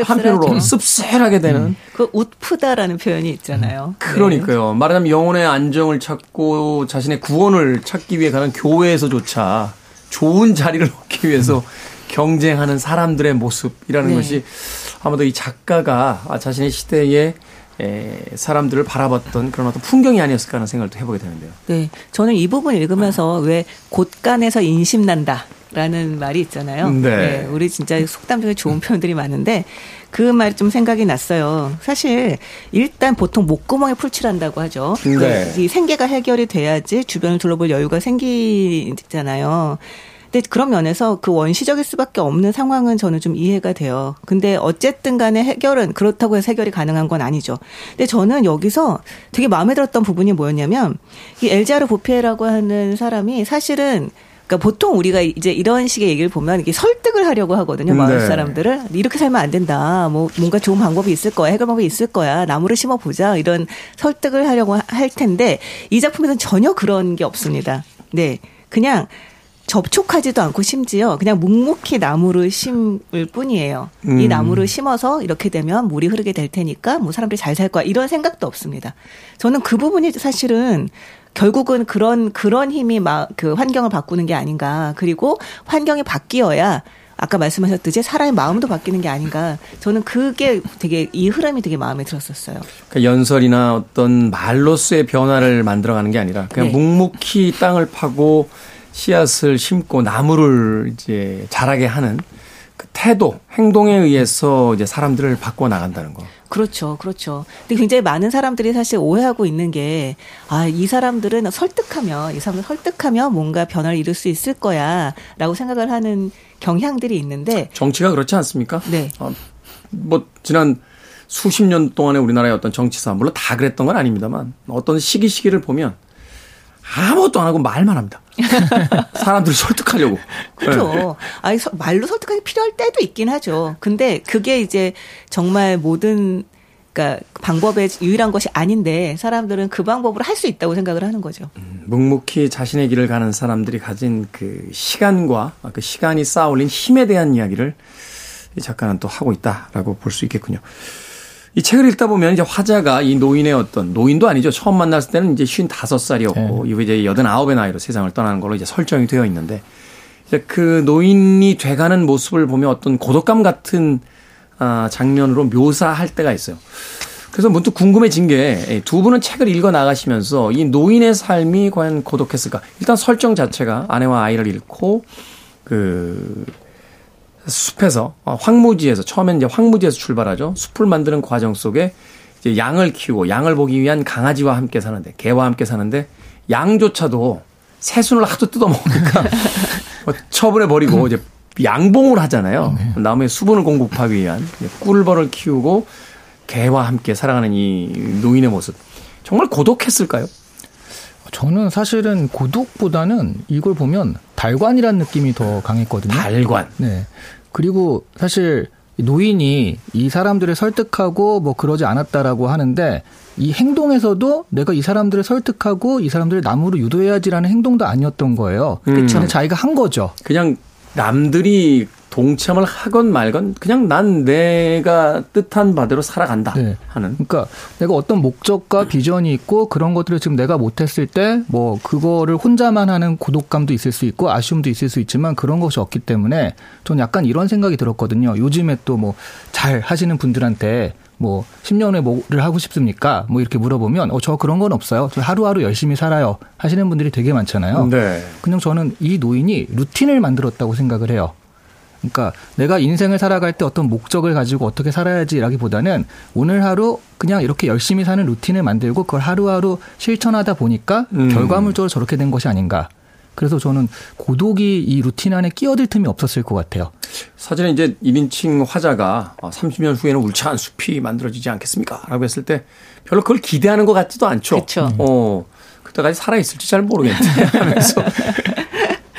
한편으로 씁쓸하게 되는 음. 그 웃프다라는 표현이 있잖아요. 그러니까요. 네. 말하자면 영혼의 안정을 찾고 자신의 구원을 찾기 위해 가는 교회에서조차 좋은 자리를 얻기 위해서 경쟁하는 사람들의 모습이라는 네. 것이 아마도 이 작가가 자신의 시대에 에, 사람들을 바라봤던 그런 어떤 풍경이 아니었을까 하는 생각을 또 해보게 되는데요. 네. 저는 이 부분 읽으면서 왜 곳간에서 인심 난다. 라는 말이 있잖아요. 네. 네. 우리 진짜 속담 중에 좋은 표현들이 많은데 그 말이 좀 생각이 났어요. 사실 일단 보통 목구멍에 풀칠한다고 하죠. 네. 이 생계가 해결이 돼야지 주변을 둘러볼 여유가 생기잖아요. 근데 그런 면에서 그 원시적일 수밖에 없는 상황은 저는 좀 이해가 돼요. 근데 어쨌든 간에 해결은 그렇다고 해서 해결이 가능한 건 아니죠. 근데 저는 여기서 되게 마음에 들었던 부분이 뭐였냐면 이 엘자르 보피에라고 하는 사람이 사실은 그러니까 보통 우리가 이제 이런 식의 얘기를 보면 이게 설득을 하려고 하거든요. 마을 네. 사람들을 이렇게 살면 안 된다. 뭐 뭔가 좋은 방법이 있을 거야. 해결 방법이 있을 거야. 나무를 심어 보자. 이런 설득을 하려고 할 텐데 이 작품에서는 전혀 그런 게 없습니다. 네. 그냥 접촉하지도 않고 심지어 그냥 묵묵히 나무를 심을 뿐이에요. 음. 이 나무를 심어서 이렇게 되면 물이 흐르게 될 테니까 뭐 사람들이 잘 살 거야 이런 생각도 없습니다. 저는 그 부분이 사실은 결국은 그런 그런 힘이 막 그 환경을 바꾸는 게 아닌가. 그리고 환경이 바뀌어야 아까 말씀하셨듯이 사람의 마음도 바뀌는 게 아닌가. 저는 그게 되게 이 흐름이 되게 마음에 들었었어요. 그러니까 연설이나 어떤 말로서의 변화를 만들어가는 게 아니라 그냥 네. 묵묵히 땅을 파고 씨앗을 심고 나무를 이제 자라게 하는 그 태도, 행동에 의해서 이제 사람들을 바꿔 나간다는 거. 그렇죠. 그렇죠. 근데 굉장히 많은 사람들이 사실 오해하고 있는 게, 아, 이 사람들은 설득하면, 이 사람들 설득하면 뭔가 변화를 이룰 수 있을 거야, 라고 생각을 하는 경향들이 있는데. 정치가 그렇지 않습니까? 네. 어, 뭐, 지난 수십 년 동안의 우리나라의 어떤 정치사, 물론 다 그랬던 건 아닙니다만, 어떤 시기 시기를 보면 아무것도 안 하고 말만 합니다. 사람들을 설득하려고. 그렇죠. 네. 아니, 말로 설득하기 필요할 때도 있긴 하죠. 근데 그게 이제 정말 모든 그러니까 방법의 유일한 것이 아닌데 사람들은 그 방법으로 할 수 있다고 생각을 하는 거죠. 음, 묵묵히 자신의 길을 가는 사람들이 가진 그 시간과 그 시간이 쌓아올린 힘에 대한 이야기를 이 작가는 또 하고 있다라고 볼 수 있겠군요. 이 책을 읽다 보면 이제 화자가 이 노인의 어떤 노인도 아니죠. 처음 만났을 때는 이제 55살이었고 네. 이제 89의 나이로 세상을 떠나는 걸로 이제 설정이 되어 있는데 이제 그 노인이 돼가는 모습을 보면 어떤 고독감 같은 아, 장면으로 묘사할 때가 있어요. 그래서 문득 궁금해진 게 두 분은 책을 읽어 나가시면서 이 노인의 삶이 과연 고독했을까? 일단 설정 자체가 아내와 아이를 잃고 그 숲에서 어, 황무지에서 처음엔 이제 황무지에서 출발하죠. 숲을 만드는 과정 속에 이제 양을 키우고 양을 보기 위한 강아지와 함께 사는데 개와 함께 사는데 양조차도 새순을 하도 뜯어먹으니까 뭐 처분해 버리고 이제 양봉을 하잖아요. 네. 나무에 수분을 공급하기 위한 꿀벌을 키우고 개와 함께 살아가는 이 노인의 모습 정말 고독했을까요? 저는 사실은 고독보다는 이걸 보면 달관이라는 느낌이 더 강했거든요. 달관. 네. 그리고 사실 노인이 이 사람들을 설득하고 뭐 그러지 않았다라고 하는데 이 행동에서도 내가 이 사람들을 설득하고 이 사람들을 나무로 유도해야지라는 행동도 아니었던 거예요. 음. 그렇죠. 자기가 한 거죠. 그냥 남들이 동참을 하건 말건 그냥 난 내가 뜻한 바대로 살아간다 네. 하는. 그러니까 내가 어떤 목적과 비전이 있고 그런 것들을 지금 내가 못했을 때 뭐 그거를 혼자만 하는 고독감도 있을 수 있고 아쉬움도 있을 수 있지만 그런 것이 없기 때문에 전 약간 이런 생각이 들었거든요. 요즘에 또 뭐 잘 하시는 분들한테 뭐 10년에 뭐를 하고 싶습니까? 뭐 이렇게 물어보면 어 저 그런 건 없어요. 저 하루하루 열심히 살아요. 하시는 분들이 되게 많잖아요. 네. 그냥 저는 이 노인이 루틴을 만들었다고 생각을 해요. 그러니까 내가 인생을 살아갈 때 어떤 목적을 가지고 어떻게 살아야지라기보다는 오늘 하루 그냥 이렇게 열심히 사는 루틴을 만들고 그걸 하루하루 실천하다 보니까 음. 결과물적으로 저렇게 된 것이 아닌가. 그래서 저는 고독이 이 루틴 안에 끼어들 틈이 없었을 것 같아요. 사전에 이제 1인칭 화자가 30년 후에는 울창한 숲이 만들어지지 않겠습니까? 라고 했을 때 별로 그걸 기대하는 것 같지도 않죠. 그렇죠. 어, 그때까지 살아있을지 잘 모르겠는데 하면서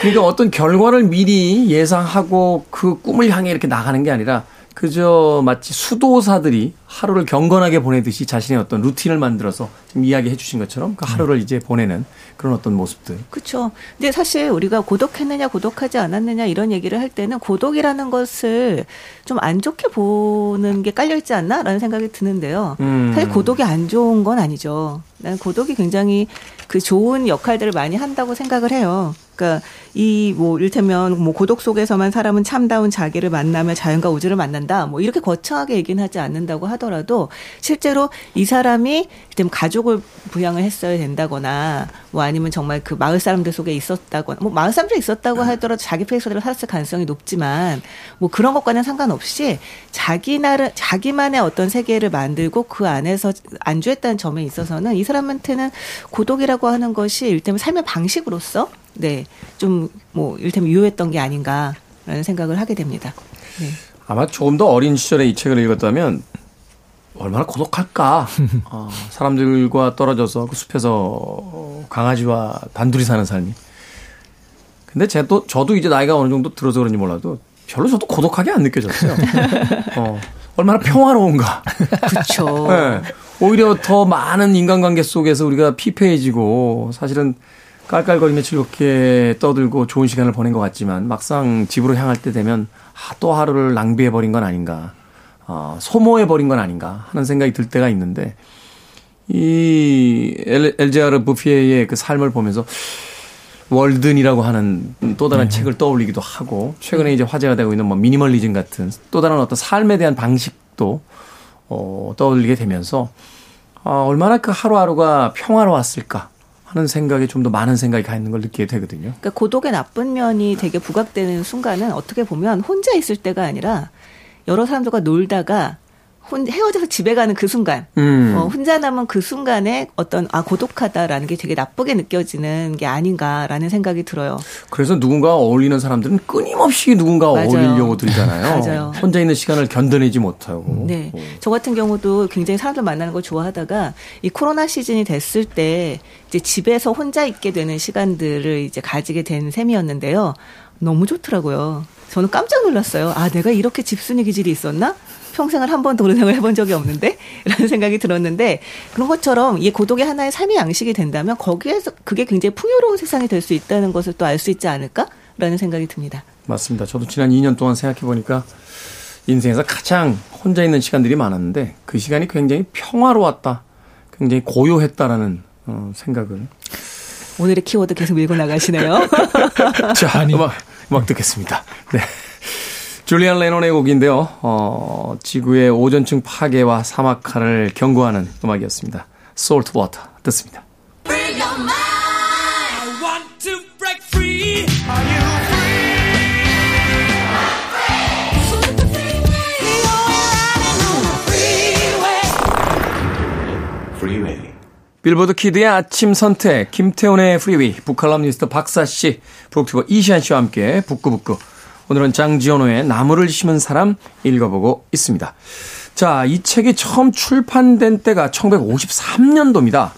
그러니까 어떤 결과를 미리 예상하고 그 꿈을 향해 이렇게 나가는 게 아니라 그저 마치 수도사들이 하루를 경건하게 보내듯이 자신의 어떤 루틴을 만들어서 지금 이야기해 주신 것처럼 그 하루를 이제 보내는 그런 어떤 모습들. 그렇죠. 근데 사실 우리가 고독했느냐 고독하지 않았느냐 이런 얘기를 할 때는 고독이라는 것을 좀 안 좋게 보는 게 깔려 있지 않나라는 생각이 드는데요. 음. 사실 고독이 안 좋은 건 아니죠. 나는 고독이 굉장히 그 좋은 역할들을 많이 한다고 생각을 해요. 그러니까 이 뭐 일테면 뭐 고독 속에서만 사람은 참다운 자기를 만나며 자연과 우주를 만난다. 뭐 이렇게 거창하게 얘기는 하지 않는다고 하더라도 실제로 이 사람이 좀 가족을 부양을 했어야 된다거나 뭐 아니면 정말 그 마을 사람들 속에 있었다거나 뭐 마을 사람들 있었다고 하더라도 자기 페이스대로 살았을 가능성이 높지만 뭐 그런 것과는 상관없이 자기 나름 자기만의 어떤 세계를 만들고 그 안에서 안주했다는 점에 있어서는 이 사람한테는 고독이라고 하는 것이 일테면 삶의 방식으로서 네, 좀 뭐 일테면 유효했던 게 아닌가라는 생각을 하게 됩니다. 네. 아마 조금 더 어린 시절에 이 책을 읽었다면 얼마나 고독할까. 어, 사람들과 떨어져서 그 숲에서 강아지와 단둘이 사는 삶이. 근데 제도, 저도 이제 나이가 어느 정도 들어서 그런지 몰라도 별로 저도 고독하게 안 느껴졌어요. 어, 얼마나 평화로운가. 그렇죠. 네, 오히려 더 많은 인간관계 속에서 우리가 피폐해지고 사실은 깔깔거리며 즐겁게 떠들고 좋은 시간을 보낸 것 같지만 막상 집으로 향할 때 되면 아, 또 하루를 낭비해 버린 건 아닌가. 어, 소모해 버린 건 아닌가 하는 생각이 들 때가 있는데 이 엘제아르 부피에의 그 삶을 보면서 월든이라고 하는 또 다른 네. 책을 떠올리기도 하고 최근에 이제 화제가 되고 있는 뭐 미니멀리즘 같은 또 다른 어떤 삶에 대한 방식도 어, 떠올리게 되면서 아, 얼마나 그 하루하루가 평화로웠을까 하는 생각에 좀더 많은 생각이 가 있는 걸 느끼게 되거든요. 그러니까 고독의 나쁜 면이 되게 부각되는 순간은 어떻게 보면 혼자 있을 때가 아니라 여러 사람들과 놀다가 혼, 헤어져서 집에 가는 그 순간, 음. 어, 혼자 남은 그 순간에 어떤, 아, 고독하다라는 게 되게 나쁘게 느껴지는 게 아닌가라는 생각이 들어요. 그래서 누군가 어울리는 사람들은 끊임없이 누군가 맞아요. 어울리려고 들잖아요. 맞아요. 혼자 있는 시간을 견뎌내지 못하고. 네. 오. 저 같은 경우도 굉장히 사람들 만나는 걸 좋아하다가 이 코로나 시즌이 됐을 때 이제 집에서 혼자 있게 되는 시간들을 이제 가지게 된 셈이었는데요. 너무 좋더라고요. 저는 깜짝 놀랐어요. 아, 내가 이렇게 집순이 기질이 있었나? 평생을 한 번도 그런 생각을 해본 적이 없는데? 라는 생각이 들었는데, 그런 것처럼 이 고독의 하나의 삶의 양식이 된다면 거기에서 그게 굉장히 풍요로운 세상이 될 수 있다는 것을 또 알 수 있지 않을까? 라는 생각이 듭니다. 맞습니다. 저도 지난 2년 동안 생각해 보니까 인생에서 가장 혼자 있는 시간들이 많았는데 그 시간이 굉장히 평화로웠다. 굉장히 고요했다라는 어, 생각을. 오늘의 키워드 계속 밀고 나가시네요. 자, 아니. 음악, 음악 듣겠습니다. 네. 줄리안 레논의 곡인데요. 어, 지구의 오존층 파괴와 사막화를 경고하는 음악이었습니다. Salt Water 듣습니다. 빌보드 키드의 아침 선택, 김태훈의 프리웨이, 북칼럼니스트 박사씨, 북튜버 이시안씨와 함께 북구북구. 오늘은 장 지오노의 나무를 심은 사람 읽어보고 있습니다. 자, 이 책이 처음 출판된 때가 1953년도입니다.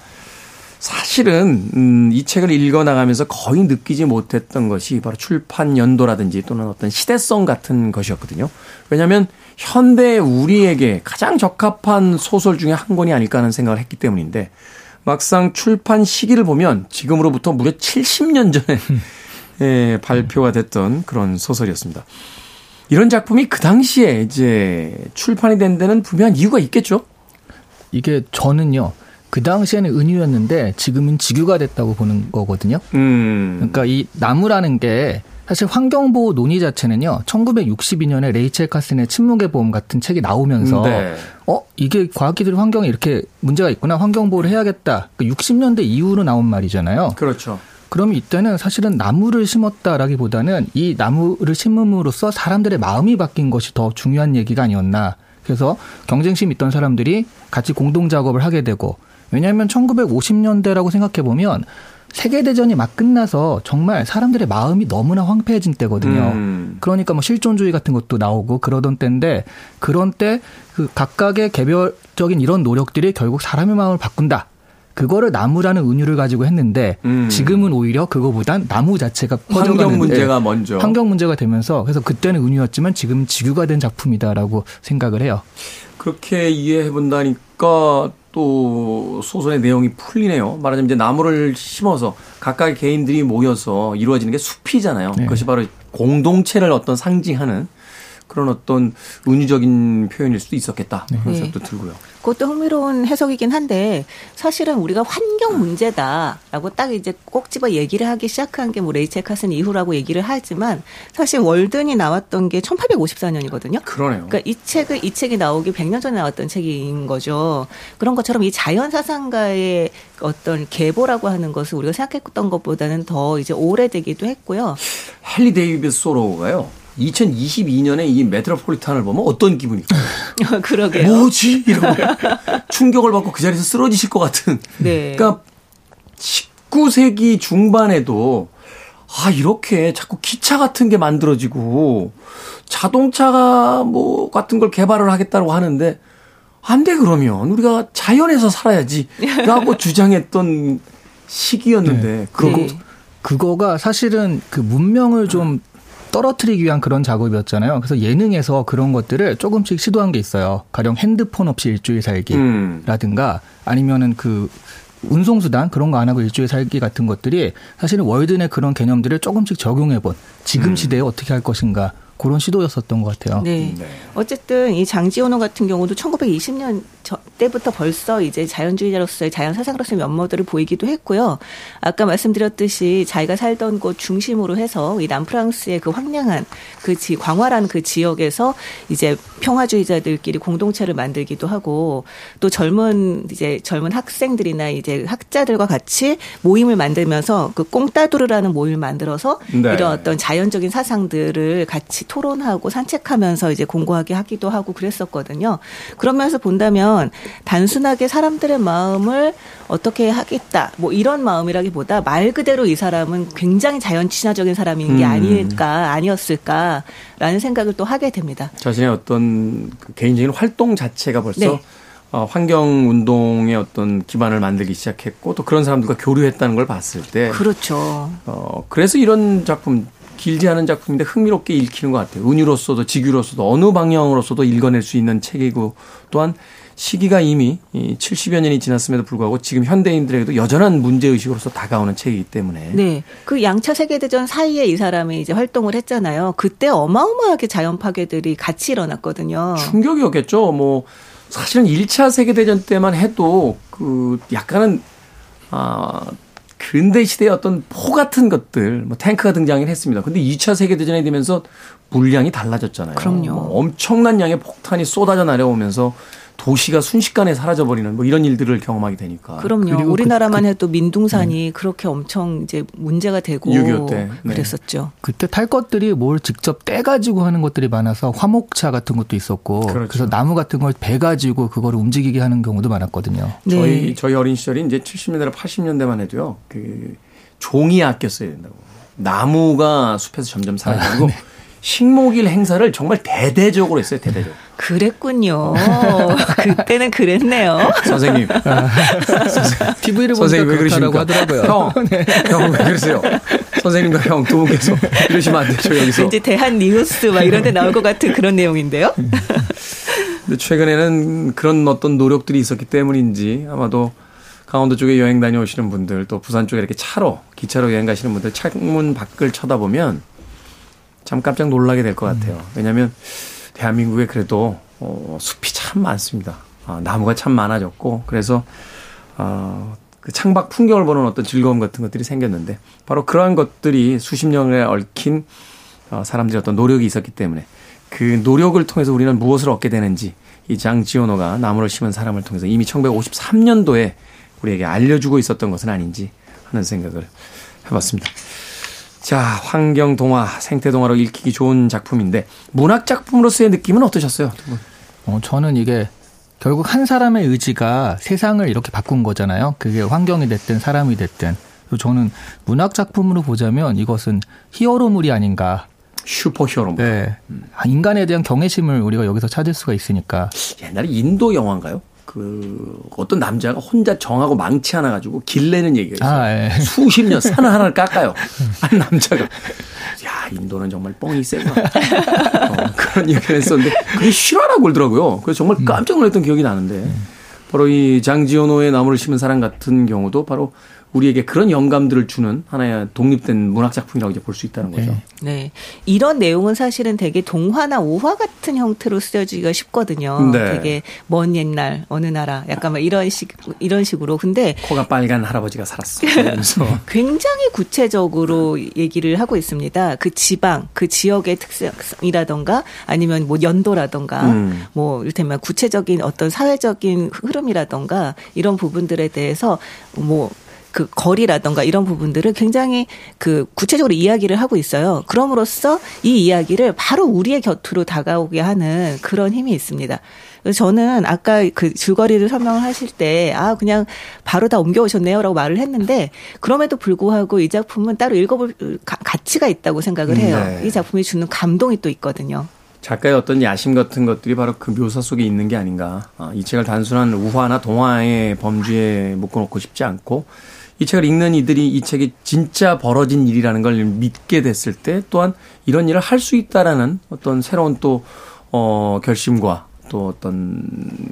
사실은 음, 이 책을 읽어 나가면서 거의 느끼지 못했던 것이 바로 출판 연도라든지 또는 어떤 시대성 같은 것이었거든요. 왜냐하면 현대 우리에게 가장 적합한 소설 중에 한 권이 아닐까 하는 생각을 했기 때문인데 막상 출판 시기를 보면 지금으로부터 무려 70년 전에 예, 발표가 됐던 그런 소설이었습니다. 이런 작품이 그 당시에 이제 출판이 된 데는 분명한 이유가 있겠죠? 이게 저는요. 그 당시에는 은유였는데 지금은 직유가 됐다고 보는 거거든요. 음. 그러니까 이 나무라는 게 사실 환경보호 논의 자체는요, 1962년에 레이첼 카슨의 침묵의 보험 같은 책이 나오면서, 네. 어, 이게 과학기술의 환경에 이렇게 문제가 있구나, 환경보호를 해야겠다. 그 60년대 이후로 나온 말이잖아요. 그렇죠. 그럼 이때는 사실은 나무를 심었다라기보다는 이 나무를 심음으로써 사람들의 마음이 바뀐 것이 더 중요한 얘기가 아니었나. 그래서 경쟁심 있던 사람들이 같이 공동 작업을 하게 되고, 왜냐하면 1950년대라고 생각해 보면 세계대전이 막 끝나서 정말 사람들의 마음이 너무나 황폐해진 때거든요. 음. 그러니까 뭐 실존주의 같은 것도 나오고 그러던 때인데 그런 때 그 각각의 개별적인 이런 노력들이 결국 사람의 마음을 바꾼다. 그거를 나무라는 은유를 가지고 했는데 음. 지금은 오히려 그거보단 나무 자체가 환경 문제가 먼저 환경 문제가 되면서 그래서 그때는 은유였지만 지금 지구가 된 작품이다라고 생각을 해요. 그렇게 이해해 본다니까 또 소설의 내용이 풀리네요. 말하자면 이제 나무를 심어서 각각의 개인들이 모여서 이루어지는 게 숲이잖아요. 네. 그것이 바로 공동체를 어떤 상징하는 그런 어떤 은유적인 표현일 수도 있었겠다. 그런 네. 생각도 들고요. 그것도 흥미로운 해석이긴 한데 사실은 우리가 환경 문제다라고 딱 이제 꼭 집어 얘기를 하기 시작한 게 뭐 레이첼 카슨 이후라고 얘기를 하지만 사실 월든이 나왔던 게 1854년이거든요. 그러네요. 그러니까 이 책을 이 책이 나오기 100년 전에 나왔던 책인 거죠. 그런 것처럼 이 자연 사상가의 어떤 계보라고 하는 것을 우리가 생각했던 것보다는 더 이제 오래되기도 했고요. 헨리 데이비스 소로가요. 2022년에 이 메트로폴리탄을 보면 어떤 기분일까요? 그러게요. 뭐지? 이런 충격을 받고 그 자리에서 쓰러지실 것 같은. 네. 그러니까 19세기 중반에도 아 이렇게 자꾸 기차 같은 게 만들어지고 자동차가 뭐 같은 걸 개발을 하겠다고 하는데 안 돼 그러면 우리가 자연에서 살아야지라고 주장했던 시기였는데 네. 그거 네. 그거가 사실은 그 문명을 좀 떨어뜨리기 위한 그런 작업이었잖아요. 그래서 예능에서 그런 것들을 조금씩 시도한 게 있어요. 가령 핸드폰 없이 일주일 살기라든가 아니면은 그 운송수단 그런 거 안 하고 일주일 살기 같은 것들이 사실은 월드 내 그런 개념들을 조금씩 적용해 본 지금 음. 시대에 어떻게 할 것인가 그런 시도였었던 것 같아요. 네. 네. 어쨌든 이 장지원호 같은 경우도 1920년 때부터 벌써 이제 자연주의자로서의 자연 사상으로서의 면모들을 보이기도 했고요. 아까 말씀드렸듯이 자기가 살던 곳 중심으로 해서 이 남프랑스의 그 황량한 그 지, 광활한 그 지역에서 이제 평화주의자들끼리 공동체를 만들기도 하고 또 젊은 이제 젊은 학생들이나 이제 학자들과 같이 모임을 만들면서 그 꽁따두르라는 모임을 만들어서 네. 이런 어떤 자연적인 사상들을 같이 토론하고 산책하면서 이제 공고하게 하기도 하고 그랬었거든요. 그러면서 본다면 단순하게 사람들의 마음을 어떻게 하겠다 뭐 이런 마음이라기보다 말 그대로 이 사람은 굉장히 자연 친화적인 사람인 게 음. 아닐까 아니었을까라는 생각을 또 하게 됩니다. 자신의 어떤 그 개인적인 활동 자체가 벌써 네. 어, 환경 운동의 어떤 기반을 만들기 시작했고 또 그런 사람들과 교류했다는 걸 봤을 때 그렇죠. 어, 그래서 이런 작품 길지 않은 작품인데 흥미롭게 읽히는 것 같아요. 은유로서도 직유로서도 어느 방향으로서도 읽어낼 수 있는 책이고 또한 시기가 이미 70여 년이 지났음에도 불구하고 지금 현대인들에게도 여전한 문제의식으로서 다가오는 책이기 때문에. 네. 그 양차 세계대전 사이에 이 사람이 이제 활동을 했잖아요. 그때 어마어마하게 자연 파괴들이 같이 일어났거든요. 충격이었겠죠. 뭐, 사실은 1차 세계대전 때만 해도 그 약간은, 아, 근대 시대의 어떤 포 같은 것들, 뭐 탱크가 등장을 했습니다. 근데 2차 세계대전이 되면서 물량이 달라졌잖아요. 그럼요. 뭐 엄청난 양의 폭탄이 쏟아져 내려오면서 도시가 순식간에 사라져버리는 뭐 이런 일들을 경험하게 되니까. 그럼요. 그 우리나라만 그, 해도 민둥산이 네. 그렇게 엄청 이제 문제가 되고 6.25 때. 네. 그랬었죠. 그때 탈 것들이 뭘 직접 떼가지고 하는 것들이 많아서 화목차 같은 것도 있었고 그렇죠. 그래서 나무 같은 걸 베가지고 그거를 움직이게 하는 경우도 많았거든요. 네. 저희 저희 어린 시절이 이제 70년대 80년대만 해도요. 그 종이 아꼈어야 된다고. 나무가 숲에서 점점 사라지고 아, 네. 식목일 행사를 정말 대대적으로 했어요. 대대적으로. 그랬군요. 그때는 그랬네요. 선생님. 선생님. TV를 선생님 왜 그러십니까? 하더라고요. 형, 네. 형왜 그러세요? 선생님과 형 두 분께서 이러시면 안 되죠 여기서. 이제 대한 뉴스 막 이런 데 나올 것 같은 그런 내용인데요. 근데 최근에는 그런 어떤 노력들이 있었기 때문인지 아마도 강원도 쪽에 여행 다녀오시는 분들 또 부산 쪽에 이렇게 차로 기차로 여행 가시는 분들 창문 밖을 쳐다보면 참 깜짝 놀라게 될 것 같아요. 왜냐하면 대한민국에 그래도 어, 숲이 참 많습니다. 아, 나무가 참 많아졌고 그래서 어, 그 창밖 풍경을 보는 어떤 즐거움 같은 것들이 생겼는데 바로 그러한 것들이 수십 년에 얽힌 어, 사람들의 어떤 노력이 있었기 때문에 그 노력을 통해서 우리는 무엇을 얻게 되는지 이 장지오노가 나무를 심은 사람을 통해서 이미 1953년도에 우리에게 알려주고 있었던 것은 아닌지 하는 생각을 해봤습니다. 자, 환경 동화, 생태 동화로 읽히기 좋은 작품인데 문학 작품으로서의 느낌은 어떠셨어요? 어, 저는 이게 결국 한 사람의 의지가 세상을 이렇게 바꾼 거잖아요. 그게 환경이 됐든 사람이 됐든. 저는 문학 작품으로 보자면 이것은 히어로물이 아닌가. 슈퍼히어로. 네. 인간에 대한 경외심을 우리가 여기서 찾을 수가 있으니까. 옛날에 인도 영화인가요? 그 어떤 남자가 혼자 정하고 망치 하나 가지고 길내는 얘기가 있어요. 아, 예. 수십 년산 하나를 깎아요. 한 남자가. 야 인도는 정말 뻥이 세구나. 어, 그런 얘기를 했었는데 그게 실화라고 그러더라고요. 그래서 정말 음. 깜짝 놀랐던 기억이 나는데 바로 이 장지연호의 나무를 심은 사람 같은 경우도 바로 우리에게 그런 영감들을 주는 하나의 독립된 문학 작품이라고 이제 볼 수 있다는 거죠. 네. 네. 이런 내용은 사실은 되게 동화나 오화 같은 형태로 쓰여지기가 쉽거든요. 네. 되게 먼 옛날 어느 나라 약간 막 이런 식 이런 식으로. 근데 코가 빨간 할아버지가 살았어. 굉장히 구체적으로 얘기를 하고 있습니다. 그 지방, 그 지역의 특성이라던가 아니면 뭐 연도라던가 음. 뭐 이를테면 구체적인 어떤 사회적인 흐름이라던가 이런 부분들에 대해서 뭐 그 거리라던가 이런 부분들을 굉장히 그 구체적으로 이야기를 하고 있어요. 그럼으로써 이 이야기를 바로 우리의 곁으로 다가오게 하는 그런 힘이 있습니다. 그래서 저는 아까 그 줄거리를 설명을 하실 때, 아, 그냥 바로 다 옮겨오셨네요. 라고 말을 했는데, 그럼에도 불구하고 이 작품은 따로 읽어볼 가치가 있다고 생각을 해요. 네. 이 작품이 주는 감동이 또 있거든요. 작가의 어떤 야심 같은 것들이 바로 그 묘사 속에 있는 게 아닌가. 아, 이 책을 단순한 우화나 동화의 범주에 묶어놓고 싶지 않고, 이 책을 읽는 이들이 이 책이 진짜 벌어진 일이라는 걸 믿게 됐을 때 또한 이런 일을 할 수 있다라는 어떤 새로운 또, 어, 결심과 또 어떤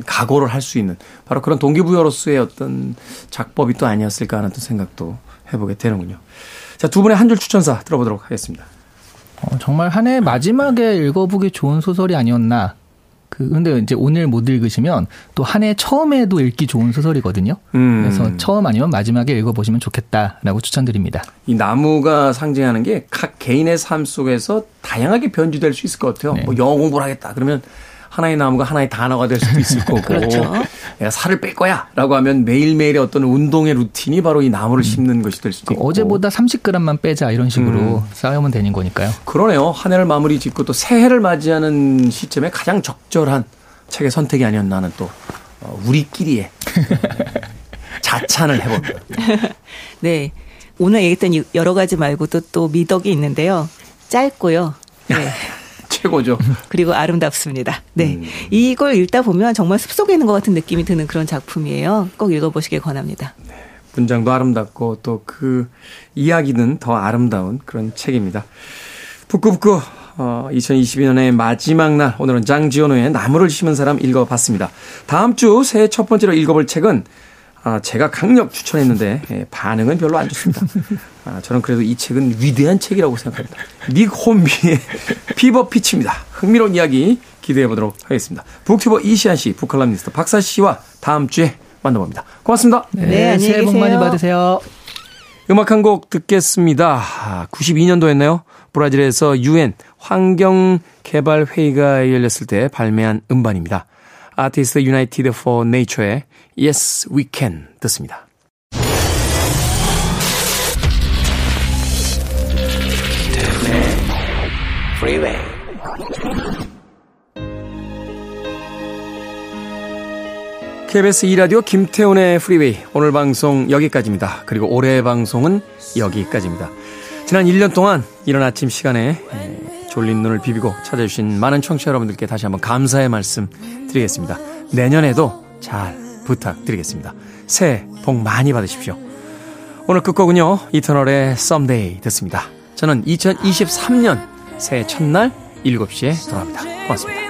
각오를 할 수 있는 바로 그런 동기부여로서의 어떤 작법이 또 아니었을까 하는 또 생각도 해보게 되는군요. 자, 두 분의 한 줄 추천사 들어보도록 하겠습니다. 어, 정말 한 해 마지막에 읽어보기 좋은 소설이 아니었나 그 근데 이제 오늘 못 읽으시면 또 한 해 처음에도 읽기 좋은 소설이거든요. 음. 그래서 처음 아니면 마지막에 읽어보시면 좋겠다라고 추천드립니다. 이 나무가 상징하는 게 각 개인의 삶 속에서 다양하게 변주될 수 있을 것 같아요. 네. 뭐 영어 공부를 하겠다 그러면 하나의 나무가 하나의 단어가 될 수도 있을 거고 그렇죠. 내가 살을 뺄 거야라고 하면 매일매일의 어떤 운동의 루틴이 바로 이 나무를 음. 심는 것이 될 수도 있고 어제보다 30g만 빼자 이런 식으로 음. 쌓으면 되는 거니까요. 그러네요. 한 해를 마무리 짓고 또 새해를 맞이하는 시점에 가장 적절한 책의 선택이 아니었나 하는 또 어, 우리끼리의 자찬을 해봅니다. 네. 오늘 얘기했던 여러 가지 말고도 또 미덕이 있는데요. 짧고요. 네. 최고죠. 그리고 아름답습니다. 네. 음. 이걸 읽다 보면 정말 숲속에 있는 것 같은 느낌이 드는 그런 작품이에요. 꼭 읽어보시길 권합니다. 네. 문장도 아름답고 또 그 이야기는 더 아름다운 그런 책입니다. 북구북구 어, 2022년의 마지막 날 오늘은 장 지오노의 나무를 심은 사람 읽어봤습니다. 다음 주 새해 첫 번째로 읽어볼 책은 아, 제가 강력 추천했는데 예, 반응은 별로 안 좋습니다. 아, 저는 그래도 이 책은 위대한 책이라고 생각합니다. 닉 혼비의 피버 피치입니다. 흥미로운 이야기 기대해 보도록 하겠습니다. 북튜버 이시안 씨, 북칼럼니스트 박사 씨와 다음 주에 만나봅니다. 고맙습니다. 네, 네 새해 복 많이 받으세요. 음악 한 곡 듣겠습니다. 92년도였나요? 브라질에서 유엔 환경개발회의가 열렸을 때 발매한 음반입니다. 아티스트 유나이티드 포 네이처의 Yes We Can 듣습니다. KBS 2라디오 김태훈의 프리웨이 오늘 방송 여기까지입니다. 그리고 올해 방송은 여기까지입니다. 지난 1년 동안 이런 아침 시간에 졸린 눈을 비비고 찾아주신 많은 청취자 여러분들께 다시 한번 감사의 말씀 드리겠습니다. 내년에도 잘 부탁드리겠습니다. 새해 복 많이 받으십시오. 오늘 끝곡은요, 이터널의 Someday 듣습니다. 저는 2023년 새해 첫날 7시에 돌아옵니다. 고맙습니다.